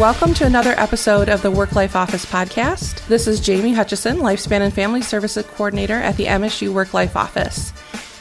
welcome to another episode of the Work Life Office podcast. This is Jamie Hutchison, Lifespan and Family Services Coordinator at the MSU Work Life Office.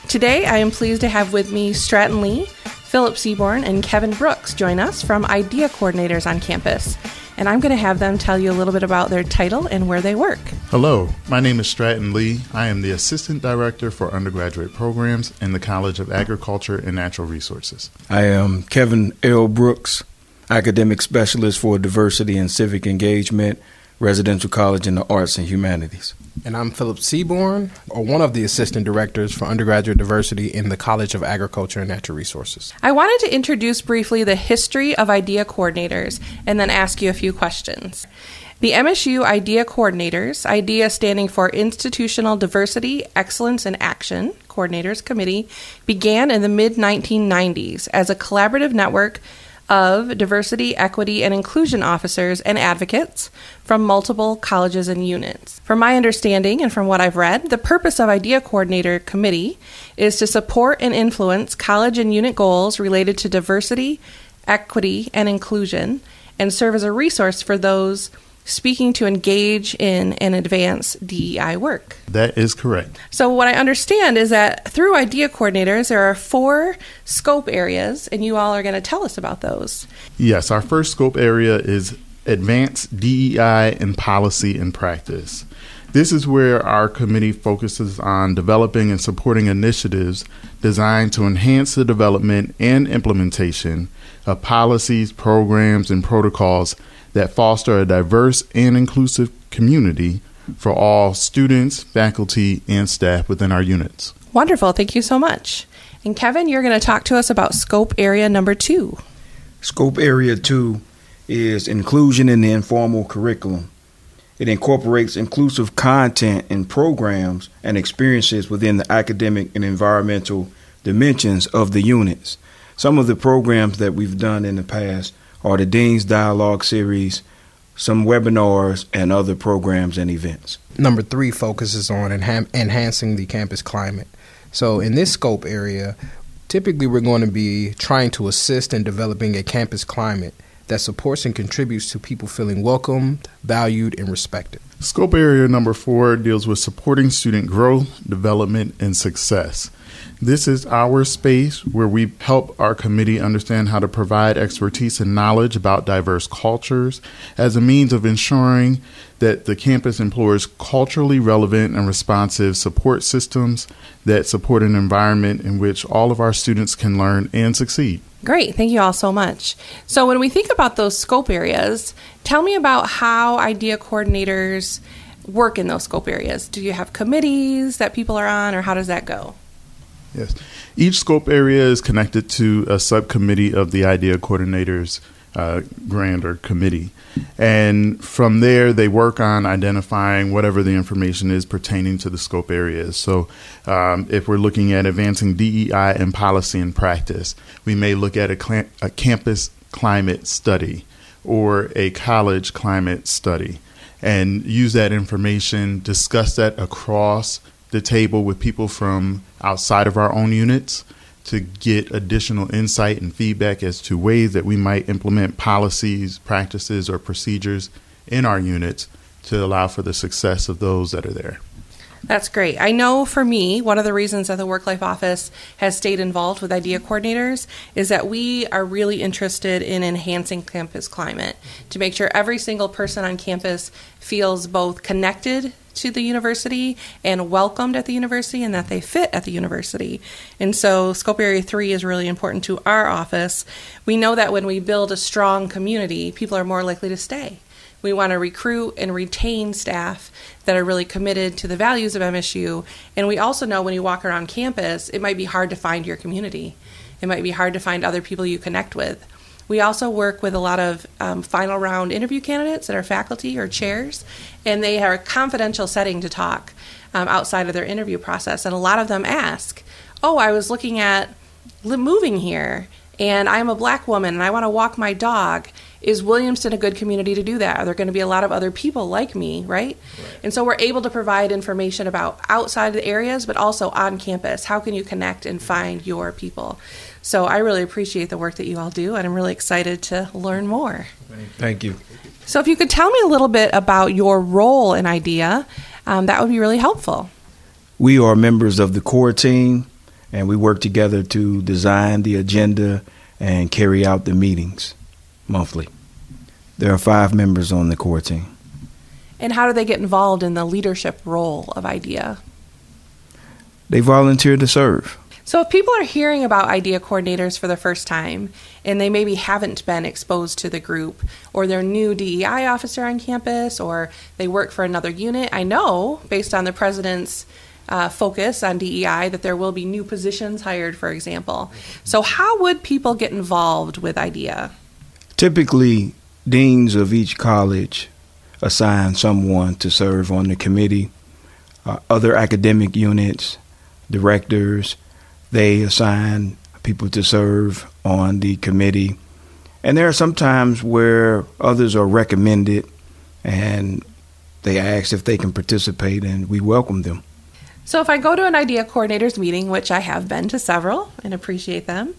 Today, I am pleased to have with me Stratton Lee, Philip Seaborn, and Kevin Brooks join us from IDEA Coordinators on campus. And I'm going to have them tell you a little bit about their title and where they work. Hello, my name is Stratton Lee. I am the Assistant Director for Undergraduate Programs in the College of Agriculture and Natural Resources. I am Kevin L. Brooks, Academic Specialist for Diversity and Civic Engagement, Residential College in the Arts and Humanities. And I'm Philip Seaborn, or one of the assistant directors for undergraduate diversity in the College of Agriculture and Natural Resources. I wanted to introduce briefly the history of IDEA coordinators and then ask you a few questions. The MSU IDEA coordinators, IDEA standing for Institutional Diversity, Excellence, and Action Coordinators Committee, began in the mid 1990s as a collaborative network of diversity, equity, and inclusion officers and advocates from multiple colleges and units. From my understanding and from what I've read, the purpose of IDEA Coordinator Committee is to support and influence college and unit goals related to diversity, equity, and inclusion, and serve as a resource for those speaking to engage in and advance DEI work. That is correct. So, what I understand is that through IDEA coordinators, there are four scope areas, and you all are going to tell us about those. Yes, our first scope area is advanced DEI in policy and practice. This is where our committee focuses on developing and supporting initiatives designed to enhance the development and implementation of policies, programs, and protocols that foster a diverse and inclusive community for all students, faculty, and staff within our units. Wonderful. Thank you so much. And Kevin, you're going to talk to us about scope area number two. Scope area two is inclusion in the informal curriculum. It incorporates inclusive content and programs and experiences within the academic and environmental dimensions of the units. Some of the programs that we've done in the past are the Dean's Dialogue Series, some webinars, and other programs and events. Number three focuses on enha- enhancing the campus climate. So, in this scope area, typically we're going to be trying to assist in developing a campus climate that supports and contributes to people feeling welcomed, valued, and respected. Scope area number four deals with supporting student growth, development, and success. This is our space where we help our committee understand how to provide expertise and knowledge about diverse cultures as a means of ensuring that the campus employs culturally relevant and responsive support systems that support an environment in which all of our students can learn and succeed. Great. Thank you all so much. So, when we think about those scope areas, tell me about how IDEA coordinators work in those scope areas. Do you have committees that people are on, or how does that go? Yes. Each scope area is connected to a subcommittee of the IDEA coordinators uh, grant or committee. And from there, they work on identifying whatever the information is pertaining to the scope areas. So, um, if we're looking at advancing DEI and policy and practice, we may look at a, cl- a campus climate study or a college climate study and use that information, discuss that across the table with people from outside of our own units to get additional insight and feedback as to ways that we might implement policies, practices, or procedures in our units to allow for the success of those that are there. That's great. I know for me, one of the reasons that the Work Life Office has stayed involved with IDEA coordinators is that we are really interested in enhancing campus climate to make sure every single person on campus feels both connected to the university and welcomed at the university and that they fit at the university. And so, Scope Area 3 is really important to our office. We know that when we build a strong community, people are more likely to stay. We want to recruit and retain staff that are really committed to the values of MSU. And we also know when you walk around campus, it might be hard to find your community. It might be hard to find other people you connect with. We also work with a lot of um, final round interview candidates that are faculty or chairs, and they are a confidential setting to talk um, outside of their interview process. And a lot of them ask, Oh, I was looking at moving here, and I'm a black woman, and I want to walk my dog. is Williamston a good community to do that? Are there going to be a lot of other people like me, right? And so we're able to provide information about outside of the areas, but also on campus. How can you connect and find your people? So I really appreciate the work that you all do, and I'm really excited to learn more. Thank you. So if you could tell me a little bit about your role in IDEA, um, that would be really helpful. We are members of the core team, and we work together to design the agenda and carry out the meetings monthly. There are five members on the core team. And how do they get involved in the leadership role of IDEA? They volunteer to serve. So, if people are hearing about IDEA coordinators for the first time and they maybe haven't been exposed to the group, or they're new DEI officer on campus, or they work for another unit, I know based on the president's uh, focus on DEI that there will be new positions hired, for example. So, how would people get involved with IDEA? Typically, deans of each college assign someone to serve on the committee. Uh, other academic units, directors, they assign people to serve on the committee. And there are some times where others are recommended and they ask if they can participate, and we welcome them. So, if I go to an IDEA coordinators meeting, which I have been to several and appreciate them,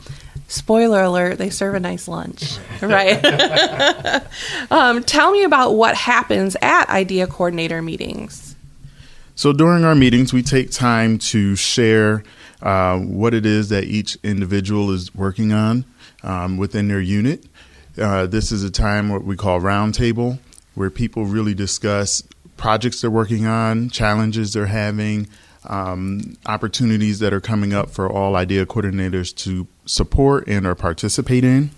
spoiler alert, they serve a nice lunch, right? um, tell me about what happens at IDEA coordinator meetings. So during our meetings, we take time to share uh, what it is that each individual is working on um, within their unit. Uh, this is a time what we call roundtable, where people really discuss projects they're working on, challenges they're having, um, opportunities that are coming up for all IDEA coordinators to support and or participate in.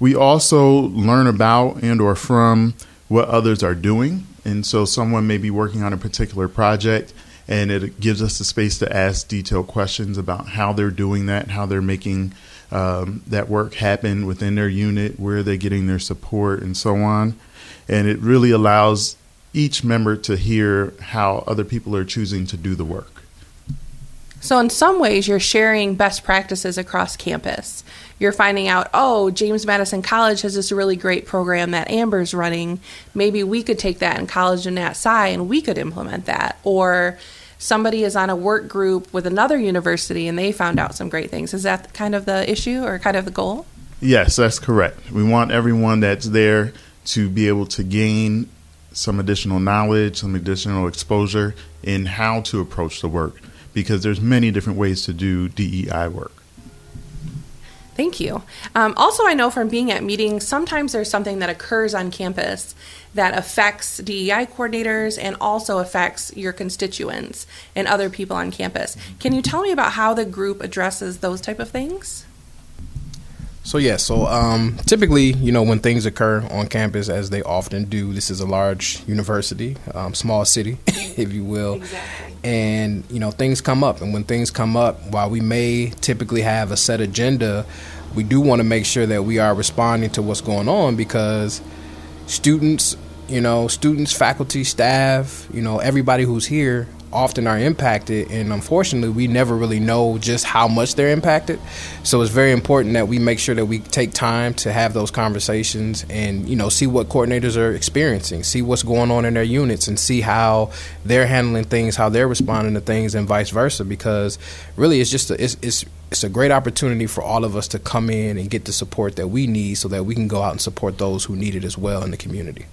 We also learn about and or from what others are doing. And so someone may be working on a particular project and it gives us the space to ask detailed questions about how they're doing that, how they're making um, that work happen within their unit, where they're getting their support, and so on. And it really allows each member to hear how other people are choosing to do the work. So, in some ways, you're sharing best practices across campus. You're finding out, oh, James Madison College has this really great program that Amber's running. Maybe we could take that in College of Nat Sci and we could implement that. Or somebody is on a work group with another university and they found out some great things. Is that kind of the issue or kind of the goal? Yes, that's correct. We want everyone that's there to be able to gain some additional knowledge, some additional exposure in how to approach the work because there's many different ways to do DEI work. Thank you. Um, also, I know from being at meetings, sometimes there's something that occurs on campus that affects DEI coordinators and also affects your constituents and other people on campus. Can you tell me about how the group addresses those type of things? So yeah, so um, typically, you know, when things occur on campus, as they often do, this is a large university, um, small city, if you will, Exactly. and you know, things come up, and when things come up, while we may typically have a set agenda, we do want to make sure that we are responding to what's going on because students, you know, students, faculty, staff, you know, everybody who's here often are impacted and unfortunately we never really know just how much they're impacted. So it's very important that we make sure that we take time to have those conversations and you know see what coordinators are experiencing see what's going on in their units and see how they're handling things how they're responding to things and vice versa because really it's just a, it's, it's it's a great opportunity for all of us to come in and get the support that we need so that we can go out and support those who need it as well in the community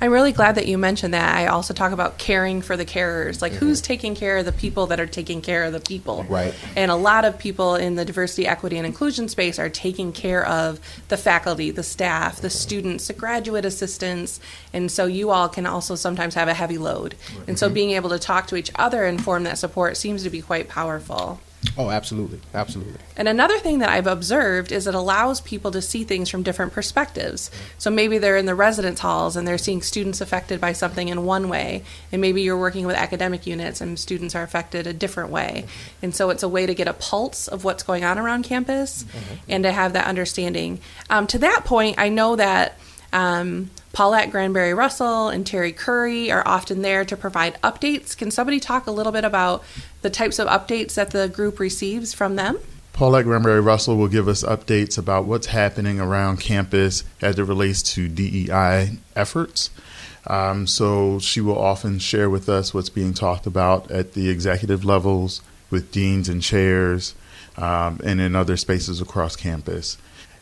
I'm really glad that you mentioned that. I also talk about caring for the carers. Like, mm-hmm. who's taking care of the people that are taking care of the people? Right. And a lot of people in the diversity, equity, and inclusion space are taking care of the faculty, the staff, the students, the graduate assistants. And so you all can also sometimes have a heavy load. And so mm-hmm. being able to talk to each other and form that support seems to be quite powerful. Oh absolutely absolutely And another thing that I've observed is it allows people to see things from different perspectives. So maybe they're in the residence halls and they're seeing students affected by something in one way, and maybe you're working with academic units and students are affected a different way. And so it's a way to get a pulse of what's going on around campus and to have that understanding. Um, to that point, I know that. Um, Paulette Granberry Russell and Terry Curry are often there to provide updates. Can somebody talk a little bit about the types of updates that the group receives from them? Paulette Granberry Russell will give us updates about what's happening around campus as it relates to DEI efforts. Um, so she will often share with us what's being talked about at the executive levels with deans and chairs um, and in other spaces across campus.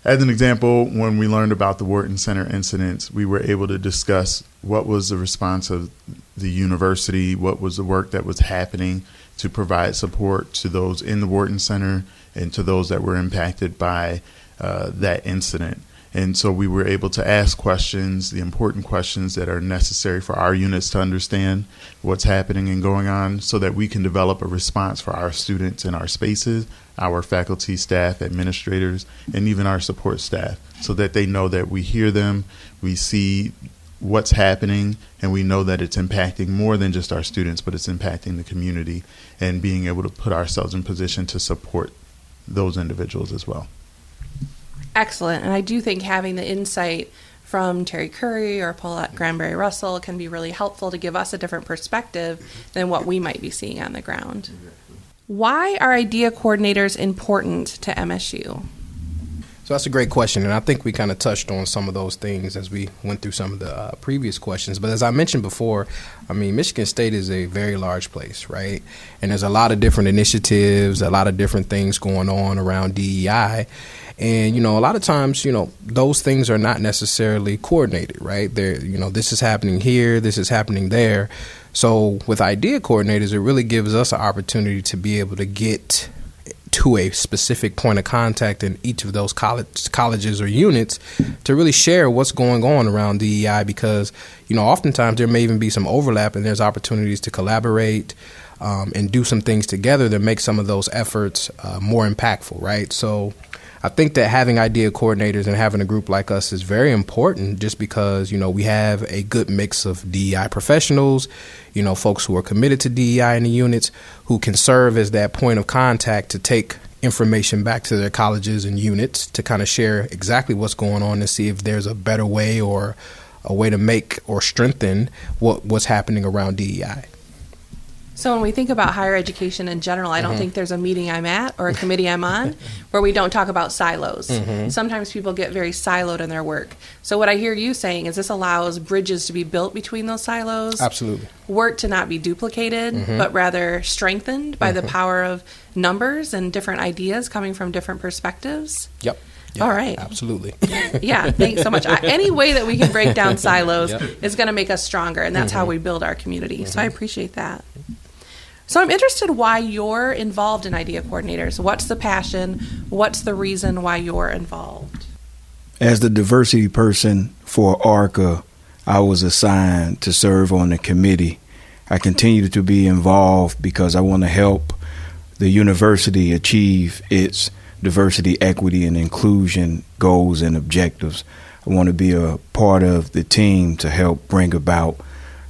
As an example, when we learned about the Wharton Center incidents, we were able to discuss what was the response of the university, what was the work that was happening to provide support to those in the Wharton Center and to those that were impacted by uh, that incident. And so we were able to ask questions, the important questions that are necessary for our units to understand what's happening and going on so that we can develop a response for our students in our spaces, our faculty, staff, administrators, and even our support staff so that they know that we hear them, we see what's happening, and we know that it's impacting more than just our students, but it's impacting the community and being able to put ourselves in position to support those individuals as well. Excellent. And I do think having the insight from Terry Curry or Paulette Granberry Russell can be really helpful to give us a different perspective than what we might be seeing on the ground. Why are idea coordinators important to MSU? So that's a great question, and I think we kind of touched on some of those things as we went through some of the uh, previous questions. But as I mentioned before, I mean, Michigan State is a very large place, right? And there's a lot of different initiatives, a lot of different things going on around DEI. And you know, a lot of times, you know, those things are not necessarily coordinated, right? There, you know, this is happening here, this is happening there. So with idea coordinators, it really gives us an opportunity to be able to get to a specific point of contact in each of those college, colleges or units to really share what's going on around DEI because, you know, oftentimes there may even be some overlap and there's opportunities to collaborate um, and do some things together that make some of those efforts uh, more impactful, right? So I think that having idea coordinators and having a group like us is very important just because, you know, we have a good mix of DEI professionals, you know, folks who are committed to DEI in the units who can serve as that point of contact to take information back to their colleges and units to kind of share exactly what's going on and see if there's a better way or a way to make or strengthen what what's happening around DEI. So when we think about higher education in general, I don't Mm-hmm. think there's a meeting I'm at or a committee I'm on where we don't talk about silos. Mm-hmm. Sometimes people get very siloed in their work. So what I hear you saying is this allows bridges to be built between those silos. Absolutely. Work to not be duplicated, Mm-hmm. but rather strengthened by the power of numbers and different ideas coming from different perspectives. Yep. All right. Absolutely. Yeah, thanks so much. I, any way that we can break down silos Yep. Mm-hmm. is going to make us stronger, and that's how we build our community. So I appreciate that. So I'm interested why you're involved in Idea Coordinators. What's the passion? What's the reason why you're involved? As the diversity person for ARCA, I was assigned to serve on the committee. I continue to be involved because I want to help the university achieve its diversity, equity, and inclusion goals and objectives. I want to be a part of the team to help bring about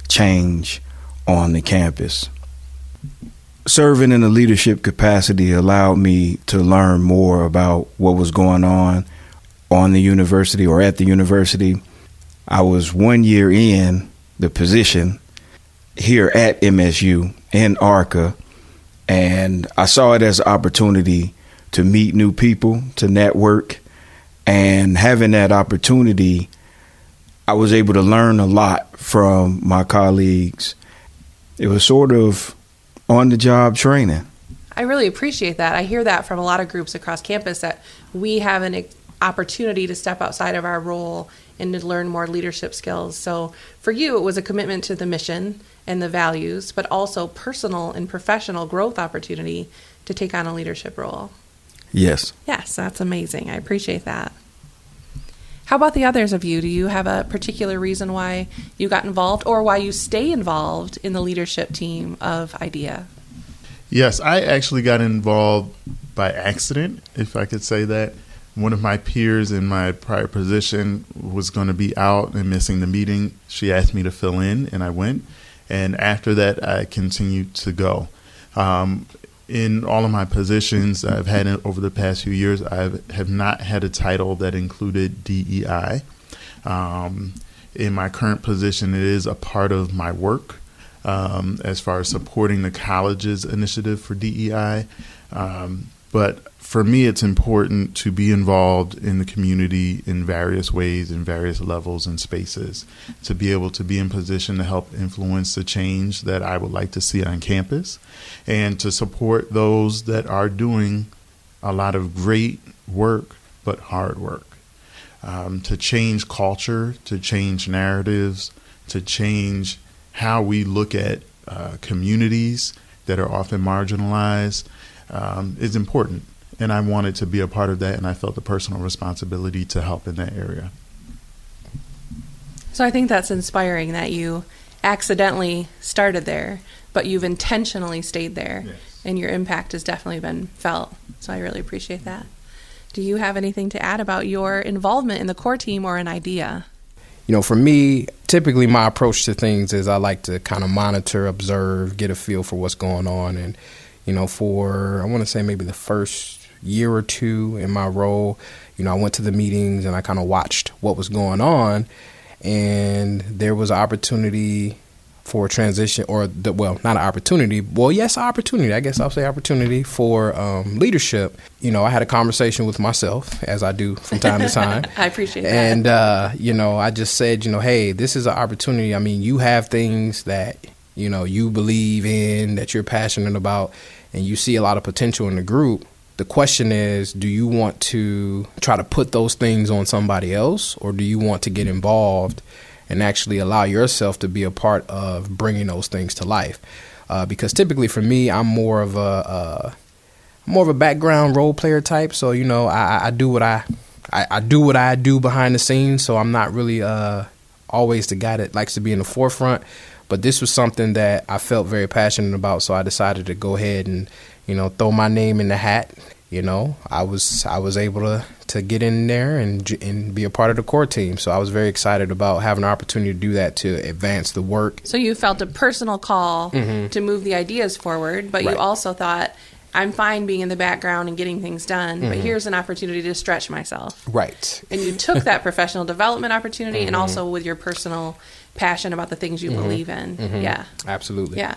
change on the campus. Serving in a leadership capacity allowed me to learn more about what was going on on the university or at the university. I was one year in the position here at MSU in ARCA, and I saw it as an opportunity to meet new people, to network, and having that opportunity, I was able to learn a lot from my colleagues. It was sort of on the job training. I really appreciate that. I hear that from a lot of groups across campus that we have an opportunity to step outside of our role and to learn more leadership skills. So for you, it was a commitment to the mission and the values, but also personal and professional growth opportunity to take on a leadership role. Yes. Yes, that's amazing. I appreciate that. How about the others of you? Do you have a particular reason why you got involved or why you stay involved in the leadership team of IDEA? Yes, I actually got involved by accident, if I could say that. One of my peers in my prior position was going to be out and missing the meeting. She asked me to fill in, and I went. And after that, I continued to go. Um, in all of my positions I've had over the past few years, I have not had a title that included DEI. Um, in my current position, it is a part of my work um, as far as supporting the college's initiative for DEI. Um, But for me, it's important to be involved in the community in various ways, in various levels and spaces, to be able to be in position to help influence the change that I would like to see on campus, and to support those that are doing a lot of great work, but hard work. Um, to change culture, to change narratives, to change how we look at uh, communities that are often marginalized um, is important. And I wanted to be a part of that, and I felt the personal responsibility to help in that area. So I think that's inspiring that you accidentally started there, but you've intentionally stayed there, yes. and your impact has definitely been felt. So I really appreciate that. Do you have anything to add about your involvement in the core team or an idea? You know, for me, typically my approach to things is I like to kind of monitor, observe, get a feel for what's going on. And, you know, for, I want to say maybe the first year or two in my role, you know, I went to the meetings and I kind of watched what was going on. And there was an opportunity for a transition or the, well not an opportunity well yes opportunity i guess i'll say opportunity for um, leadership. You know i had a conversation with myself as i do from time to time. I appreciate that. And uh, you know i just said you know hey this is an opportunity. I mean you have things that you know you believe in that you're passionate about and you see a lot of potential in the group the question is do you want to try to put those things on somebody else or do you want to get involved and actually allow yourself to be a part of bringing those things to life. Uh, because typically for me, I'm more of a uh, more of a background role player type. So you know, I, I do what I, I, I do what I do behind the scenes. So I'm not really uh, always the guy that likes to be in the forefront. But this was something that I felt very passionate about, so I decided to go ahead and you know throw my name in the hat you know, I was I was able to to get in there and and be a part of the core team. So I was very excited about having an opportunity to do that to advance the work. So you felt a personal call mm-hmm. to move the ideas forward, but right. you also thought I'm fine being in the background and getting things done, mm-hmm. but here's an opportunity to stretch myself. Right. And you took that professional development opportunity mm-hmm. and also with your personal passion about the things you mm-hmm. believe in. Mm-hmm. Yeah. Absolutely. Yeah.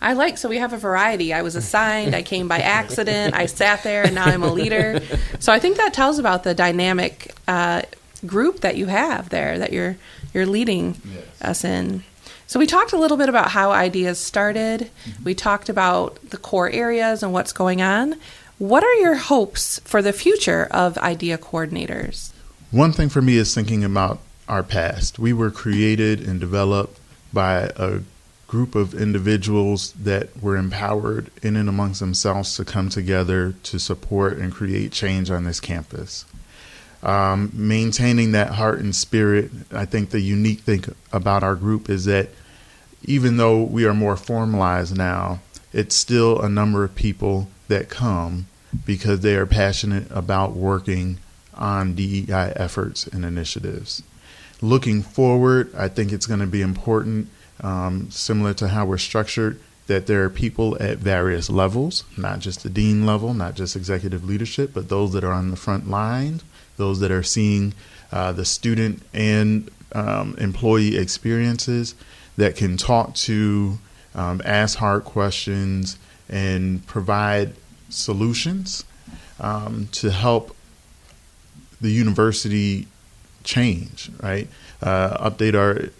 I like so we have a variety. I was assigned, I came by accident, I sat there, and now I'm a leader. So I think that tells about the dynamic uh, group that you have there that you're you're leading yes. us in. So we talked a little bit about how ideas started. Mm-hmm. We talked about the core areas and what's going on. What are your hopes for the future of idea coordinators? One thing for me is thinking about our past. We were created and developed by a group of individuals that were empowered in and amongst themselves to come together to support and create change on this campus. Um, maintaining that heart and spirit, I think the unique thing about our group is that even though we are more formalized now, it's still a number of people that come because they are passionate about working on DEI efforts and initiatives. Looking forward, I think it's going to be important um, similar to how we're structured, that there are people at various levels, not just the dean level, not just executive leadership, but those that are on the front line, those that are seeing uh, the student and um, employee experiences that can talk to, um, ask hard questions, and provide solutions um, to help the university change, right? Uh, update our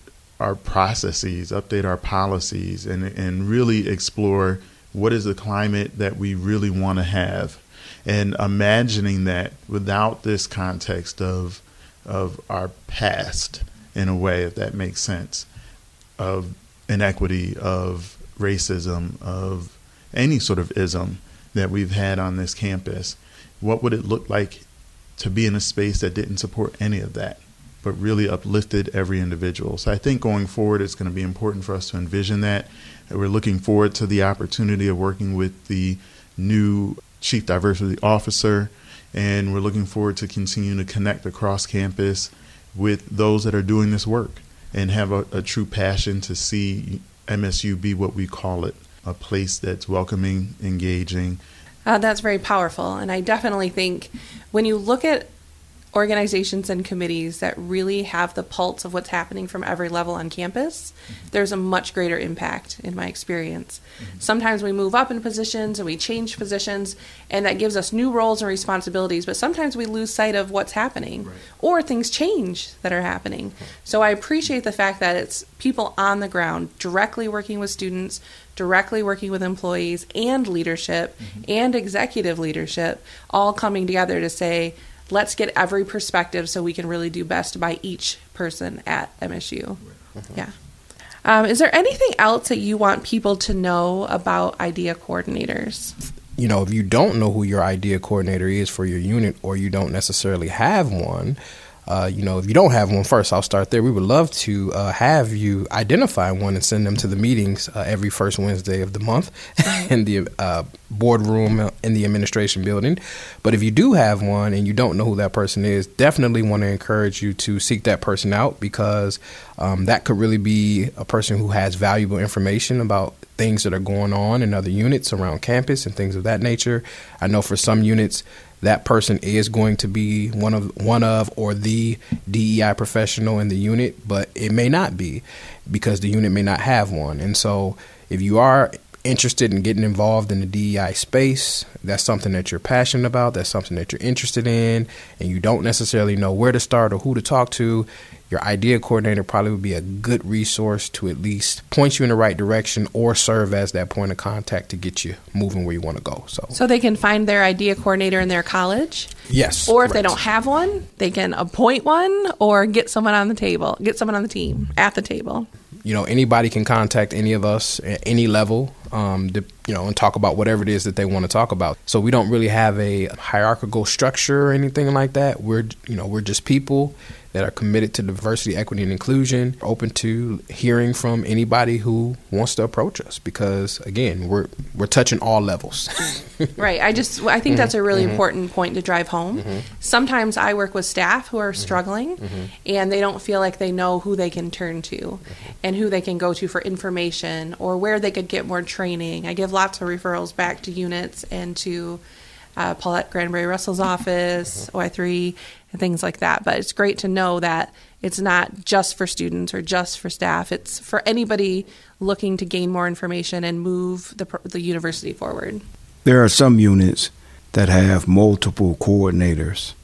our processes, update our policies, and and really explore what is the climate that we really want to have, and imagining that without this context of of our past, in a way, if that makes sense, of inequity, of racism, of any sort of ism that we've had on this campus, what would it look like to be in a space that didn't support any of that? but really uplifted every individual. So I think going forward, it's going to be important for us to envision that. We're looking forward to the opportunity of working with the new Chief Diversity Officer, and we're looking forward to continuing to connect across campus with those that are doing this work and have a, a true passion to see MSU be what we call it a place that's welcoming, engaging. Uh, that's very powerful. And I definitely think when you look at organizations and committees that really have the pulse of what's happening from every level on campus, there's a much greater impact in my experience. Sometimes we move up in positions and we change positions, and that gives us new roles and responsibilities, but sometimes we lose sight of what's happening or things change that are happening. So I appreciate the fact that it's people on the ground directly working with students, directly working with employees and leadership mm-hmm. and executive leadership all coming together to say, let's get every perspective so we can really do best by each person at MSU. Yeah. Um, is there anything else that you want people to know about IDEA coordinators? you know, if you don't know who your idea coordinator is for your unit or you don't necessarily have one, uh, you know, if you don't have one, first I'll start there. We would love to uh, have you identify one and send them to the meetings uh, every first Wednesday of the month in the uh, boardroom in the administration building. But if you do have one and you don't know who that person is, definitely want to encourage you to seek that person out because um, that could really be a person who has valuable information about things that are going on in other units around campus and things of that nature. I know for some units, that person is going to be one of one of or the DEI professional in the unit, but it may not be because the unit may not have one. And so, if you are interested in getting involved in the DEI space, that's something that you're passionate about, that's something that you're interested in, and you don't necessarily know where to start or who to talk to, your idea coordinator probably would be a good resource to at least point you in the right direction or serve as that point of contact to get you moving where you want to go. So, So they can find their idea coordinator in their college. yes. Or if they don't have one, they can appoint one or get someone on the table, get someone on the team at the table. You know anybody can contact any of us at any level um, to, you know and talk about whatever it is that they want to talk about. So we don't really have a hierarchical structure or anything like that. We're you know we're just people that are committed to diversity equity and inclusion open to hearing from anybody who wants to approach us because again we're we're touching all levels. Right. I just I think that's a mm-hmm. really mm-hmm. important point to drive home. Mm-hmm. Sometimes I work with staff who are struggling and they don't feel like they know who they can turn to and who they can go to for information or where they could get more training. I give lots of referrals back to units and to uh, Paulette Granberry Russell's office, OI3, and things like that. But it's great to know that it's not just for students or just for staff. It's for anybody looking to gain more information and move the, the university forward. There are some units that have multiple coordinators,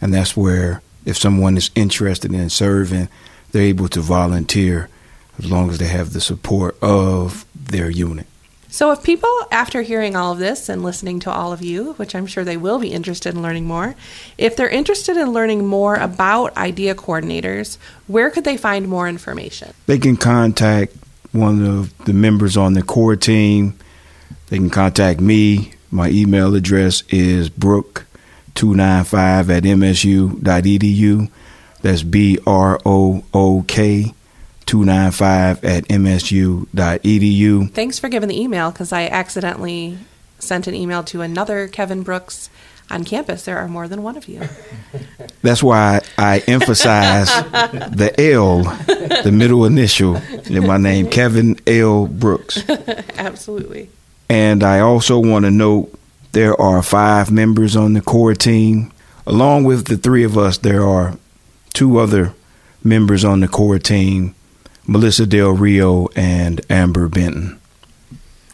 and that's where if someone is interested in serving, they're able to volunteer as long as they have the support of their unit. So, if people, after hearing all of this and listening to all of you, which I'm sure they will be interested in learning more, if they're interested in learning more about IDEA coordinators, where could they find more information? They can contact one of the members on the core team. They can contact me. My email address is brook295 at msu.edu. That's B R O O K 295 at msu.edu. Thanks for giving the email because I accidentally sent an email to another Kevin Brooks on campus. There are more than one of you. That's why I emphasize the L, the middle initial in my name, Kevin L. Brooks. Absolutely. And I also want to note there are five members on the core team. Along with the three of us, there are two other members on the core team Melissa Del Rio and Amber Benton.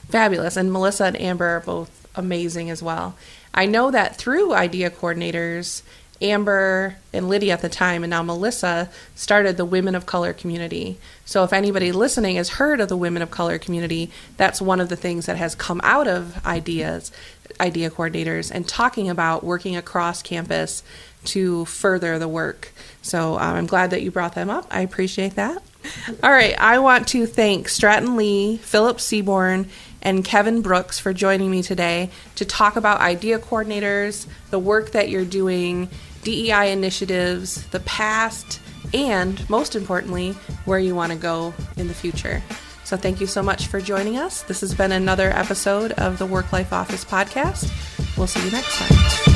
Fabulous. And Melissa and Amber are both amazing as well. I know that through IDEA coordinators, Amber and Lydia at the time, and now Melissa, started the Women of Color community. So if anybody listening has heard of the Women of Color community, that's one of the things that has come out of ideas, IDEA coordinators, and talking about working across campus to further the work. So um, I'm glad that you brought them up. I appreciate that. All right, I want to thank Stratton Lee, Philip Seaborn, and Kevin Brooks for joining me today to talk about idea coordinators, the work that you're doing, DEI initiatives, the past, and most importantly, where you want to go in the future. So, thank you so much for joining us. This has been another episode of the Work Life Office podcast. We'll see you next time.